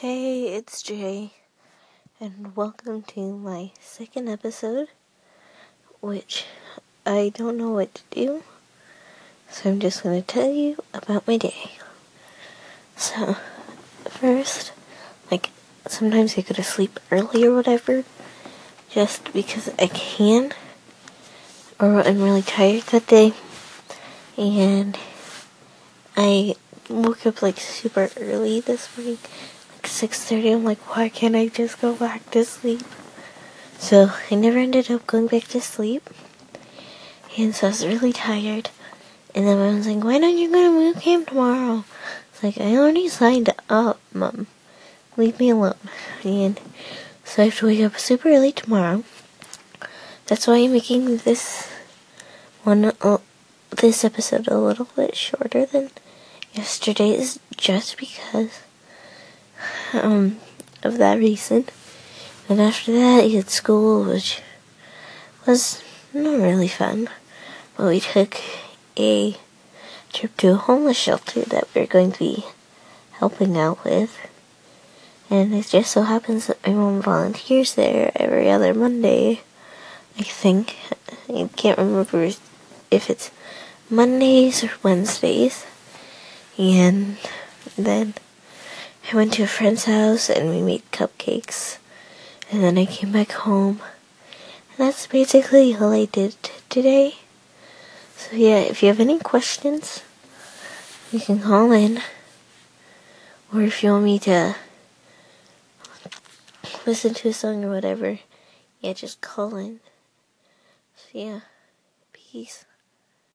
Hey, it's Jay, and welcome to my second episode, which I don't know what to do, so I'm just going to tell you about my day. So, first, like, sometimes I go to sleep early or whatever, just because I can, or I'm really tired that day, and I woke up like super early this morning 6.30, I'm like, why can't I just go back to sleep? So I never ended up going back to sleep. And so I was really tired. And then I was like, why don't you go to boot camp tomorrow? It's like, I already signed up, Mom. Leave me alone. And so I have to wake up super early tomorrow. That's why I'm making this one, uh, this episode a little bit shorter than yesterday's just because um, of that reason. And after that, he had school, which was not really fun. But we took a trip to a homeless shelter that we are going to be helping out with. And it just so happens that my mom volunteers there every other Monday, I think. I can't remember if it's Mondays or Wednesdays. And then I went to a friend's house and we made cupcakes. And then I came back home. And that's basically all I did today. So yeah, if you have any questions, you can call in. Or if you want me to listen to a song or whatever, yeah, just call in. So yeah, peace.